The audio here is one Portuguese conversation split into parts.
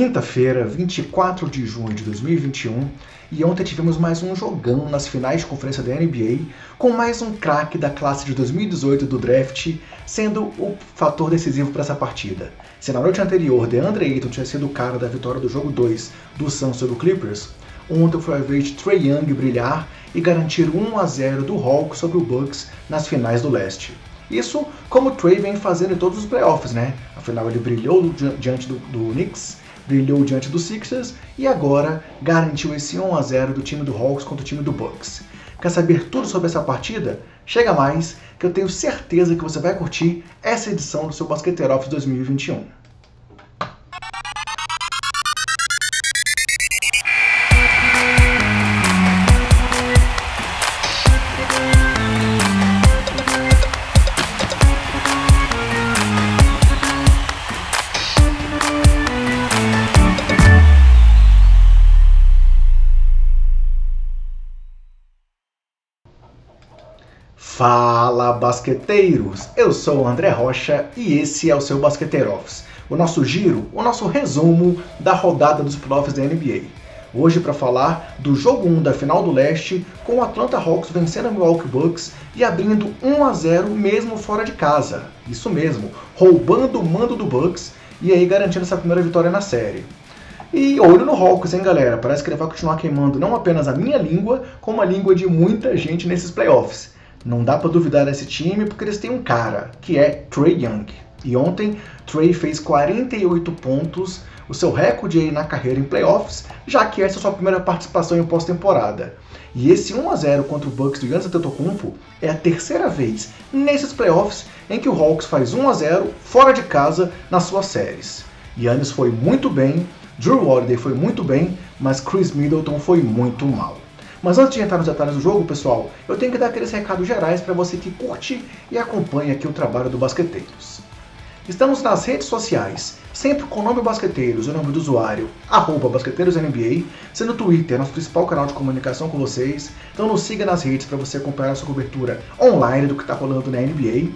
quinta-feira, 24 de junho de 2021, e ontem tivemos mais um jogão nas finais de conferência da NBA, com mais um craque da classe de 2018 do draft sendo o fator decisivo para essa partida. Se na noite anterior DeAndre Ayton tinha sido o cara da vitória do jogo 2 do Suns sobre o Clippers, ontem foi a vez de Trey Young brilhar e garantir 1 a 0 do Hawks sobre o Bucks nas finais do leste. Isso como o Trey vem fazendo em todos os playoffs, né? Afinal, ele brilhou diante do, do Knicks, brilhou diante do Sixers e agora garantiu esse 1 a 0 do time do Hawks contra o time do Bucks. Quer saber tudo sobre essa partida? Chega mais, que eu tenho certeza que você vai curtir essa edição do seu Basqueteiro Office 2021. Fala basqueteiros! Eu sou o André Rocha e esse é o seu Basqueteiro Office, o nosso giro, o nosso resumo da rodada dos playoffs da NBA. Hoje para falar do jogo 1 da final do leste, com o Atlanta Hawks vencendo o Milwaukee Bucks e abrindo 1 a 0 mesmo fora de casa. Isso mesmo, roubando o mando do Bucks e aí garantindo essa primeira vitória na série. E olho no Hawks, hein, galera? Parece que ele vai continuar queimando não apenas a minha língua, como a língua de muita gente nesses playoffs. Não dá para duvidar desse time porque eles têm um cara, que é Trey Young. E ontem, Trey fez 48 pontos, o seu recorde aí na carreira em playoffs, já que essa é a sua primeira participação em pós-temporada. E esse 1 a 0 contra o Bucks do Giannis Antetokounmpo é a terceira vez nesses playoffs em que o Hawks faz 1 a 0 fora de casa nas suas séries. Giannis foi muito bem, Drew Holiday foi muito bem, mas Chris Middleton foi muito mal. Mas antes de entrar nos detalhes do jogo, pessoal, eu tenho que dar aqueles recados gerais para você que curte e acompanha aqui o trabalho do Basqueteiros. Estamos nas redes sociais, sempre com o nome Basqueteiros, o nome do usuário, arroba BasqueteirosNBA, sendo o Twitter nosso principal canal de comunicação com vocês, então nos siga nas redes para você acompanhar nossa cobertura online do que está rolando na NBA.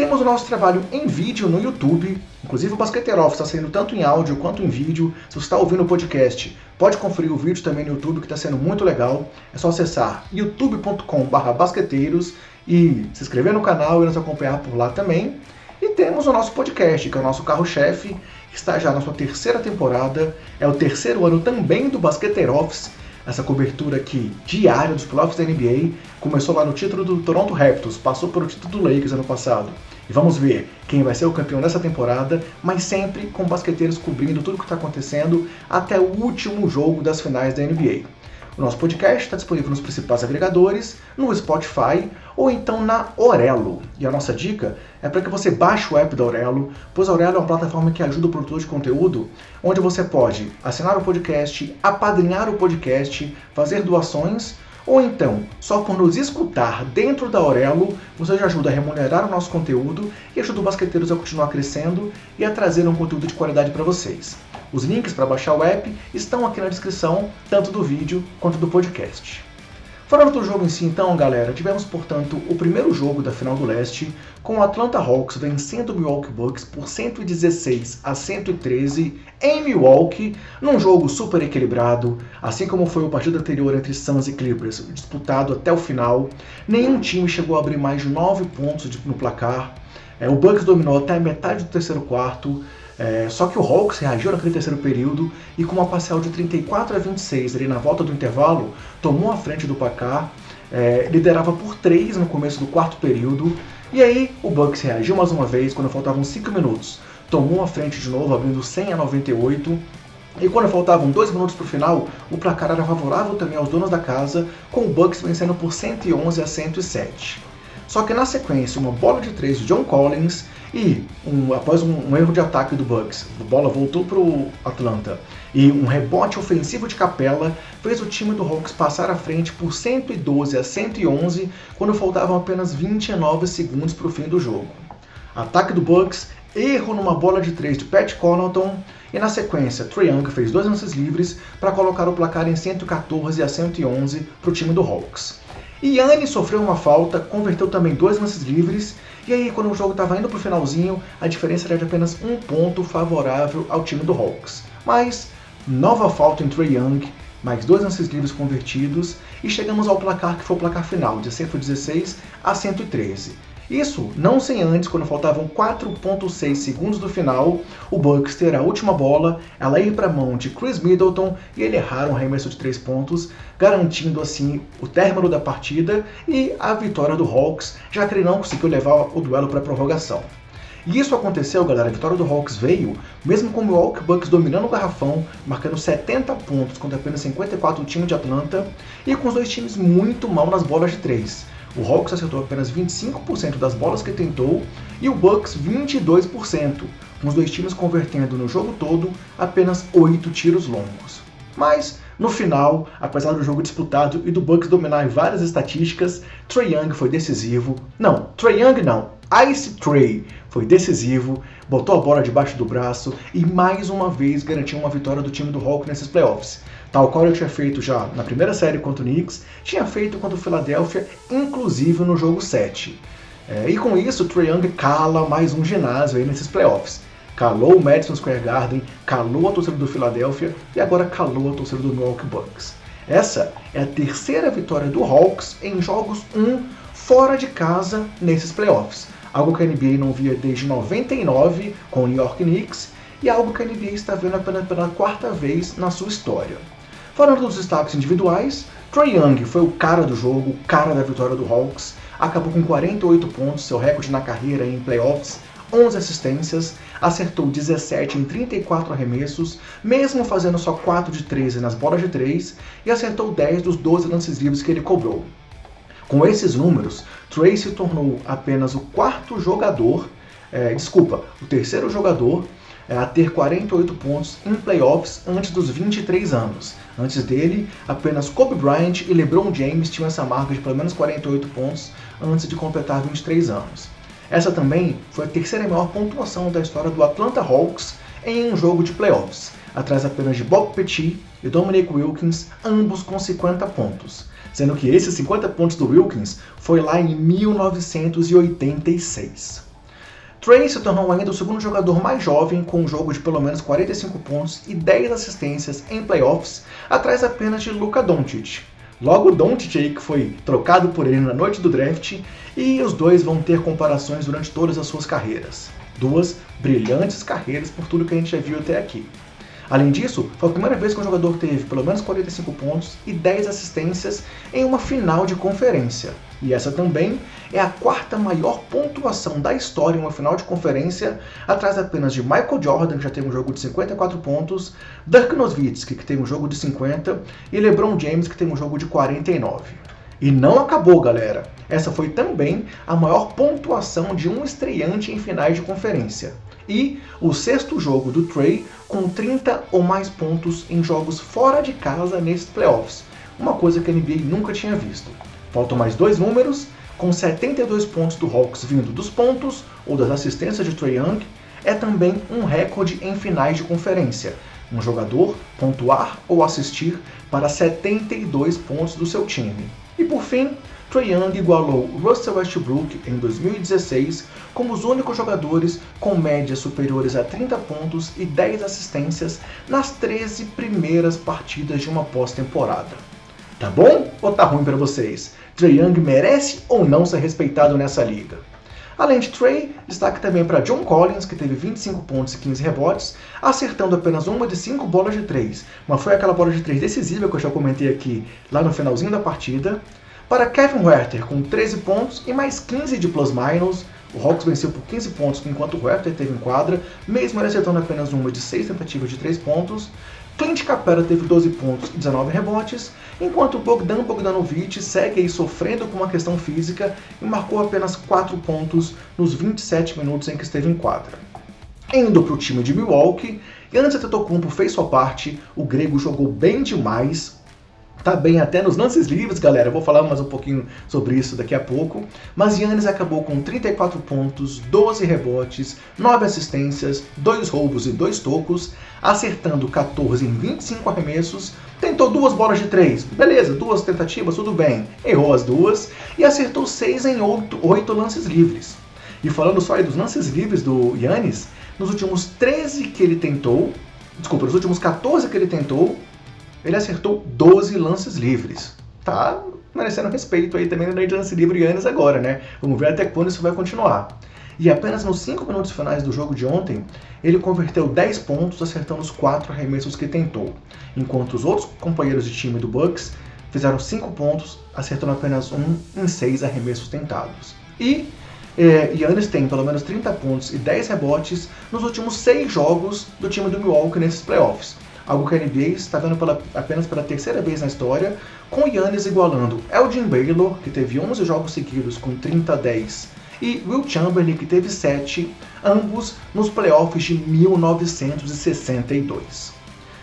Temos o nosso trabalho em vídeo no YouTube, inclusive o Basqueteiro Office está saindo tanto em áudio quanto em vídeo. Se você está ouvindo o podcast, pode conferir o vídeo também no YouTube, que está sendo muito legal. É só acessar youtube.com.br basqueteiros e se inscrever no canal e nos acompanhar por lá também. E temos o nosso podcast, que é o nosso carro-chefe, que está já na sua terceira temporada, é o terceiro ano também do Basqueteiro Office, essa cobertura aqui diária dos playoffs da NBA. Começou lá no título do Toronto Raptors, passou pelo título do Lakers ano passado. E vamos ver quem vai ser o campeão dessa temporada, mas sempre com basqueteiros cobrindo tudo o que está acontecendo até o último jogo das finais da NBA. O nosso podcast está disponível nos principais agregadores, no Spotify ou então na Orelo. E a nossa dica é para que você baixe o app da Orelo, pois a Orelo é uma plataforma que ajuda o produtor de conteúdo, onde você pode assinar o podcast, apadrinhar o podcast, fazer doações ou então, só por nos escutar dentro da Aurelo, você já ajuda a remunerar o nosso conteúdo e ajuda o Basqueteiros a continuar crescendo e a trazer um conteúdo de qualidade para vocês. Os links para baixar o app estão aqui na descrição, tanto do vídeo quanto do podcast. Falando do jogo em si, então, galera, tivemos, portanto, o primeiro jogo da final do leste, com o Atlanta Hawks vencendo o Milwaukee Bucks por 116 a 113 em Milwaukee, num jogo super equilibrado, assim como foi o partido anterior entre Suns e Clippers, disputado até o final. Nenhum time chegou a abrir mais de 9 pontos no placar. É, o Bucks dominou até a metade do terceiro quarto, é, só que o Hawks reagiu naquele terceiro período e com uma parcial de 34 a 26 ali na volta do intervalo, tomou a frente do placar, é, liderava por 3 no começo do quarto período, e aí o Bucks reagiu mais uma vez quando faltavam 5 minutos, tomou a frente de novo, abrindo 100 a 98, e quando faltavam 2 minutos para o final, o placar era favorável também aos donos da casa, com o Bucks vencendo por 111 a 107. Só que na sequência, uma bola de 3 de John Collins e um, após um, um, erro de ataque do Bucks, a bola voltou para o Atlanta e um rebote ofensivo de Capela fez o time do Hawks passar à frente por 112 a 111 quando faltavam apenas 29 segundos para o fim do jogo. Ataque do Bucks, erro numa bola de 3 de Pat Connaughton e na sequência Trae Young fez dois lances livres para colocar o placar em 114 a 111 para o time do Hawks. Yanni sofreu uma falta, converteu também dois lances livres e aí, quando o jogo estava indo para o finalzinho, a diferença era de apenas um ponto favorável ao time do Hawks. mas nova falta em Trey Young, mais dois lances livres convertidos e chegamos ao placar que foi o placar final, de 116 a 113. Isso não sem antes, quando faltavam 4.6 segundos do final, o Bucks ter a última bola, ela ir para a mão de Chris Middleton e ele errar um arremesso de 3 pontos, garantindo assim o término da partida e a vitória do Hawks, já que ele não conseguiu levar o duelo para a prorrogação. E isso aconteceu, galera, a vitória do Hawks veio, mesmo com o Milwaukee Bucks dominando o garrafão, marcando 70 pontos contra apenas 54 do time de Atlanta, e com os dois times muito mal nas bolas de 3. O Hawks acertou apenas 25% das bolas que tentou e o Bucks 22%, com os dois times convertendo no jogo todo apenas 8 tiros longos. Mas, no final, apesar do jogo disputado e do Bucks dominar em várias estatísticas, Trey Young foi decisivo. Não, Trey Young não, Ice Trey foi decisivo, botou a bola debaixo do braço e mais uma vez garantiu uma vitória do time do Hawks nesses playoffs tal qual ele tinha feito já na primeira série contra o Knicks, tinha feito contra o Philadelphia, inclusive no jogo 7. É, e com isso, o Trae Young cala mais um ginásio aí nesses playoffs. Calou o Madison Square Garden, calou a torcida do Philadelphia e agora calou a torcida do Milwaukee Bucks. Essa é a terceira vitória do Hawks em jogos 1 fora de casa nesses playoffs. Algo que a NBA não via desde 99 com o New York Knicks e algo que a NBA está vendo apenas pela quarta vez na sua história. Falando dos destaques individuais, Troy Young foi o cara do jogo, o cara da vitória do Hawks, acabou com 48 pontos, seu recorde na carreira em playoffs, 11 assistências, acertou 17 em 34 arremessos, mesmo fazendo só 4 de 13 nas bolas de 3, e acertou 10 dos 12 lances livres que ele cobrou. Com esses números, Trey se tornou apenas o quarto jogador, é, desculpa, o terceiro jogador a ter 48 pontos em playoffs antes dos 23 anos. Antes dele, apenas Kobe Bryant e LeBron James tinham essa marca de pelo menos 48 pontos antes de completar 23 anos. Essa também foi a terceira maior pontuação da história do Atlanta Hawks em um jogo de playoffs, atrás apenas de Bob Petit e Dominic Wilkins, ambos com 50 pontos, sendo que esses 50 pontos do Wilkins foi lá em 1986. Trey se tornou ainda o segundo jogador mais jovem com um jogo de pelo menos 45 pontos e 10 assistências em playoffs, atrás apenas de Luka Doncic. Logo, Doncic aí que foi trocado por ele na noite do draft e os dois vão ter comparações durante todas as suas carreiras. Duas brilhantes carreiras por tudo que a gente já viu até aqui. Além disso, foi a primeira vez que um jogador teve pelo menos 45 pontos e 10 assistências em uma final de conferência. E essa também é a quarta maior pontuação da história em uma final de conferência, atrás apenas de Michael Jordan, que já teve um jogo de 54 pontos, Dirk Nowitzki, que tem um jogo de 50, e LeBron James, que tem um jogo de 49. E não acabou, galera. Essa foi também a maior pontuação de um estreante em finais de conferência. E o sexto jogo do Trey com 30 ou mais pontos em jogos fora de casa nesses playoffs. Uma coisa que a NBA nunca tinha visto. Faltam mais dois números, com 72 pontos do Hawks vindo dos pontos ou das assistências de Trey Young, é também um recorde em finais de conferência. Um jogador pontuar ou assistir para 72 pontos do seu time. E por fim, Trae Young igualou Russell Westbrook em 2016 como os únicos jogadores com médias superiores a 30 pontos e 10 assistências nas 13 primeiras partidas de uma pós-temporada. Tá bom ou tá ruim para vocês? Trae Young merece ou não ser respeitado nessa liga? Além de Trey, destaque também para John Collins, que teve 25 pontos e 15 rebotes, acertando apenas uma de 5 bolas de 3, mas foi aquela bola de 3 decisiva que eu já comentei aqui lá no finalzinho da partida. Para Kevin Werther, com 13 pontos e mais 15 de plus-minus, o Hawks venceu por 15 pontos enquanto o Werther teve em quadra, mesmo ele acertando apenas uma de 6 tentativas de 3 pontos. Clint Capela teve 12 pontos e 19 rebotes, enquanto Bogdan Bogdanovic segue aí sofrendo com uma questão física e marcou apenas 4 pontos nos 27 minutos em que esteve em quadra. Indo para o time de Milwaukee, Giannis Antetokounmpo fez sua parte, o grego jogou bem demais, Tá bem até nos lances livres, galera. Eu vou falar mais um pouquinho sobre isso daqui a pouco. Mas Yannis acabou com 34 pontos, 12 rebotes, 9 assistências, 2 roubos e 2 tocos, acertando 14 em 25 arremessos. Tentou duas bolas de 3, beleza, duas tentativas, tudo bem. Errou as duas e acertou 6 em 8, 8 lances livres. E falando só aí dos lances livres do Yannis, nos últimos 13 que ele tentou, desculpa, nos últimos 14 que ele tentou, ele acertou 12 lances livres. Tá merecendo respeito aí também na lance livre Yannis agora, né? Vamos ver até quando isso vai continuar. E apenas nos 5 minutos finais do jogo de ontem, ele converteu 10 pontos, acertando os 4 arremessos que tentou, enquanto os outros companheiros de time do Bucks fizeram 5 pontos, acertando apenas um em 6 arremessos tentados. E é, Yannis tem pelo menos 30 pontos e 10 rebotes nos últimos 6 jogos do time do Milwaukee nesses playoffs. Algo que a NBA está vendo pela, apenas pela terceira vez na história, com Yannis igualando Elgin Baylor, que teve 11 jogos seguidos com 30 a 10 e Will Chamberlain, que teve 7, ambos nos playoffs de 1962.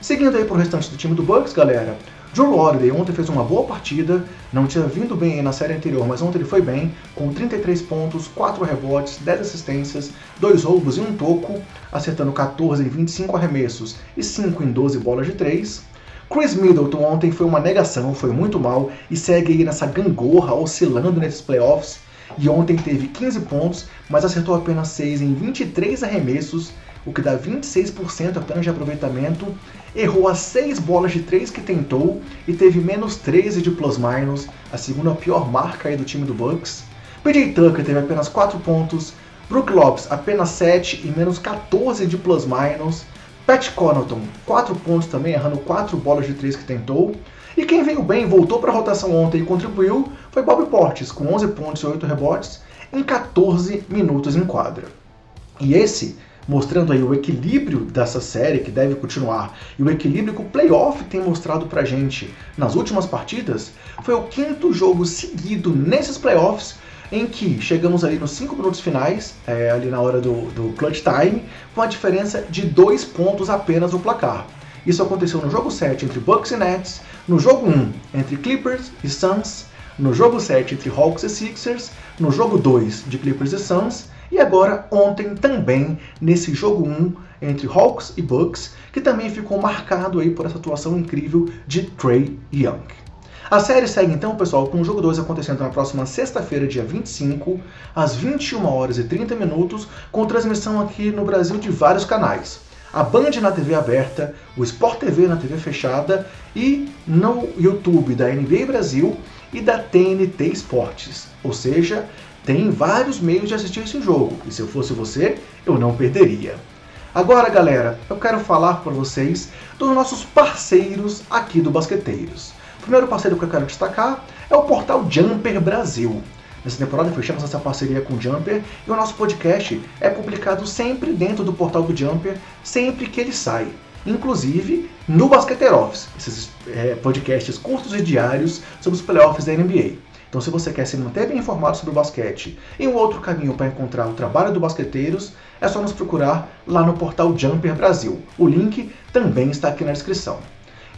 Seguindo aí para o restante do time do Bucks, galera, Drew Holiday ontem fez uma boa partida, não tinha vindo bem na série anterior, mas ontem ele foi bem, com 33 pontos, 4 rebotes, 10 assistências, 2 roubos e um toco, acertando 14 em 25 arremessos e 5 em 12 bolas de 3. Chris Middleton ontem foi uma negação, foi muito mal e segue aí nessa gangorra oscilando nesses playoffs e ontem teve 15 pontos, mas acertou apenas 6 em 23 arremessos, o que dá 26% apenas de aproveitamento. Errou as 6 bolas de 3 que tentou e teve menos 13 de plus-minus, a segunda pior marca aí do time do Bucks. PJ Tucker teve apenas 4 pontos, Brook Lopes apenas 7 e menos 14 de plus-minus. Pat Connaughton, 4 pontos também, errando 4 bolas de 3 que tentou. E quem veio bem, voltou para a rotação ontem e contribuiu, foi Bob Portes, com 11 pontos e 8 rebotes em 14 minutos em quadra. E esse, mostrando aí o equilíbrio dessa série que deve continuar e o equilíbrio que o playoff tem mostrado pra gente nas últimas partidas, foi o quinto jogo seguido nesses playoffs em que chegamos ali nos 5 minutos finais, é, ali na hora do, do clutch time, com a diferença de dois pontos apenas no placar. Isso aconteceu no jogo 7 entre Bucks e Nets, no jogo 1 entre Clippers e Suns, no jogo 7 entre Hawks e Sixers, no jogo 2 de Clippers e Suns, e agora ontem também nesse jogo 1 entre Hawks e Bucks, que também ficou marcado aí por essa atuação incrível de Trey Young. A série segue então, pessoal, com o jogo 2 acontecendo na próxima sexta-feira, dia 25, às 21 horas e 30 minutos, com transmissão aqui no Brasil de vários canais a Band na TV aberta, o Sport TV na TV fechada e no YouTube da NBA Brasil e da TNT Esportes. Ou seja, tem vários meios de assistir esse jogo e se eu fosse você, eu não perderia. Agora, galera, eu quero falar para vocês dos nossos parceiros aqui do Basqueteiros. O primeiro parceiro que eu quero destacar é o portal Jumper Brasil. Nessa temporada fechamos essa parceria com o Jumper e o nosso podcast é publicado sempre dentro do portal do Jumper, sempre que ele sai. Inclusive no Basqueteiro Office, esses é, podcasts curtos e diários sobre os playoffs da NBA. Então, se você quer se manter bem informado sobre o basquete e um outro caminho para encontrar o trabalho do Basqueteiros, é só nos procurar lá no portal Jumper Brasil. O link também está aqui na descrição.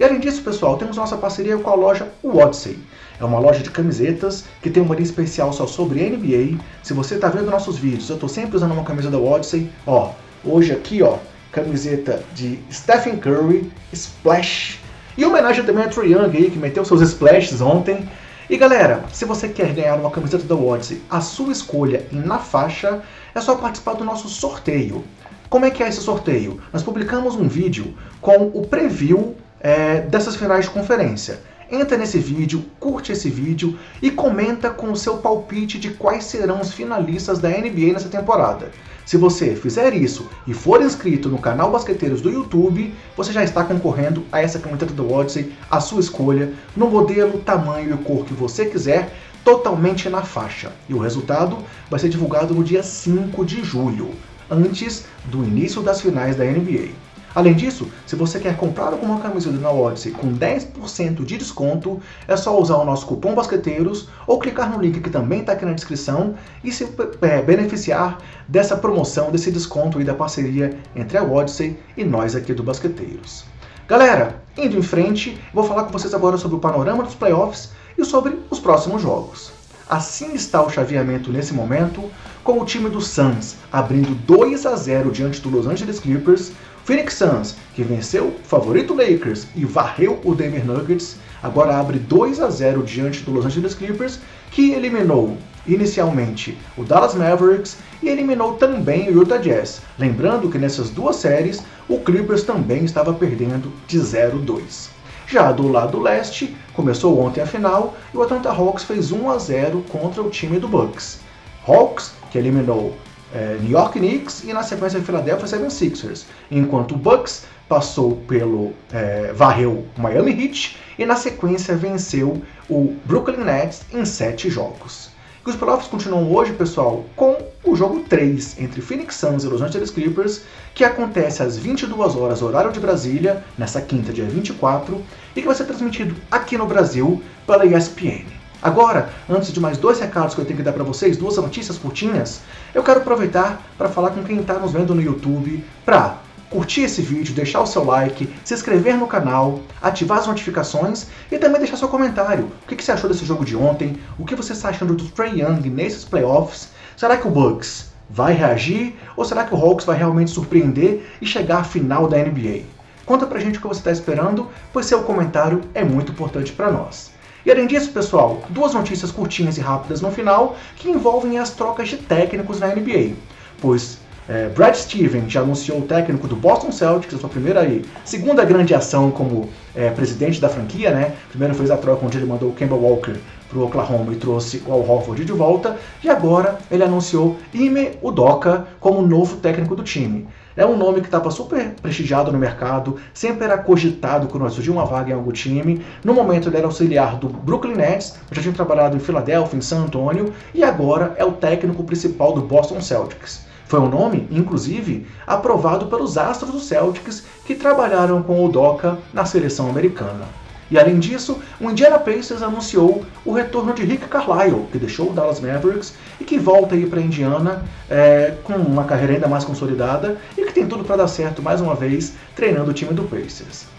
E além disso, pessoal, temos nossa parceria com a loja Odyssey. É uma loja de camisetas que tem uma linha especial só sobre NBA. Se você está vendo nossos vídeos, eu estou sempre usando uma camisa da Odyssey. Ó, hoje aqui, ó, camiseta de Stephen Curry, Splash. E homenagem também a Trae Young aí, que meteu seus splashes ontem. E galera, se você quer ganhar uma camiseta da Odyssey, a sua escolha e na faixa, é só participar do nosso sorteio. Como é que é esse sorteio? Nós publicamos um vídeo com o preview é, dessas finais de conferência. Entra nesse vídeo, curte esse vídeo e comenta com o seu palpite de quais serão os finalistas da NBA nessa temporada. Se você fizer isso e for inscrito no canal Basqueteiros do YouTube, você já está concorrendo a essa camiseta do Odyssey, a sua escolha, no modelo, tamanho e cor que você quiser, totalmente na faixa. E o resultado vai ser divulgado no dia 5 de julho, antes do início das finais da NBA. Além disso, se você quer comprar alguma camiseta na Odyssey com 10% de desconto, é só usar o nosso cupom Basqueteiros ou clicar no link que também está aqui na descrição e se é, beneficiar dessa promoção, desse desconto e da parceria entre a Odyssey e nós aqui do Basqueteiros. Galera, indo em frente, vou falar com vocês agora sobre o panorama dos playoffs e sobre os próximos jogos. Assim está o chaveamento nesse momento, com o time do Suns abrindo 2 a 0 diante do Los Angeles Clippers, Phoenix Suns, que venceu o favorito Lakers e varreu o Denver Nuggets, agora abre 2 a 0 diante do Los Angeles Clippers, que eliminou inicialmente o Dallas Mavericks e eliminou também o Utah Jazz. Lembrando que nessas duas séries o Clippers também estava perdendo de 0-2. Já do lado leste, começou ontem a final e o Atlanta Hawks fez 1 a 0 contra o time do Bucks. Hawks, que eliminou é, New York Knicks e na sequência Philadelphia 76ers, enquanto o Bucks passou pelo é, varreu Miami Heat e na sequência venceu o Brooklyn Nets em sete jogos. E os playoffs continuam hoje, pessoal, com o jogo 3 entre Phoenix Suns e Los Angeles Clippers, que acontece às 22 horas horário de Brasília, nessa quinta, dia 24, e que vai ser transmitido aqui no Brasil pela ESPN. Agora, antes de mais dois recados que eu tenho que dar para vocês, duas notícias curtinhas, eu quero aproveitar para falar com quem está nos vendo no YouTube para curtir esse vídeo, deixar o seu like, se inscrever no canal, ativar as notificações e também deixar seu comentário. O que você achou desse jogo de ontem? O que você está achando do Trey Young nesses playoffs? Será que o Bucks vai reagir ou será que o Hawks vai realmente surpreender e chegar à final da NBA? Conta pra gente o que você está esperando, pois seu comentário é muito importante para nós. E além disso, pessoal, duas notícias curtinhas e rápidas no final que envolvem as trocas de técnicos na NBA. Pois é, Brad Stevens já anunciou o técnico do Boston Celtics, a sua primeira e segunda grande ação como é, presidente da franquia, né? Primeiro fez a troca onde ele mandou o Kemba Walker para o Oklahoma e trouxe o Al Horford de volta, e agora ele anunciou Ime Udoka como novo técnico do time. É um nome que estava super prestigiado no mercado, sempre era cogitado quando surgiu uma vaga em algum time. No momento ele era auxiliar do Brooklyn Nets, já tinha trabalhado em Filadélfia, em San Antonio, e agora é o técnico principal do Boston Celtics. Foi um nome, inclusive, aprovado pelos astros do Celtics que trabalharam com o Doca na seleção americana. E além disso, o Indiana Pacers anunciou o retorno de Rick Carlisle, que deixou o Dallas Mavericks e que volta aí para Indiana é, com uma carreira ainda mais consolidada e que tem tudo para dar certo mais uma vez treinando o time do Pacers.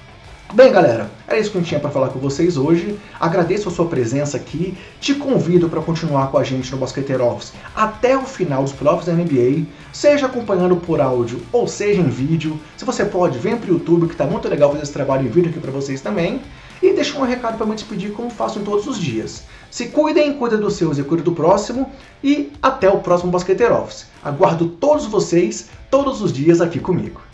Bem, galera, é isso que gente tinha para falar com vocês hoje. Agradeço a sua presença aqui. Te convido para continuar com a gente no Basqueteiro Office até o final dos playoffs da NBA, seja acompanhando por áudio ou seja em vídeo. Se você pode, vem para o YouTube, que está muito legal fazer esse trabalho em vídeo aqui para vocês também. E deixa um recado para me despedir, como faço em todos os dias. Se cuidem, cuidem dos seus e cuidem do próximo. E até o próximo Basqueteiro Office. Aguardo todos vocês, todos os dias aqui comigo.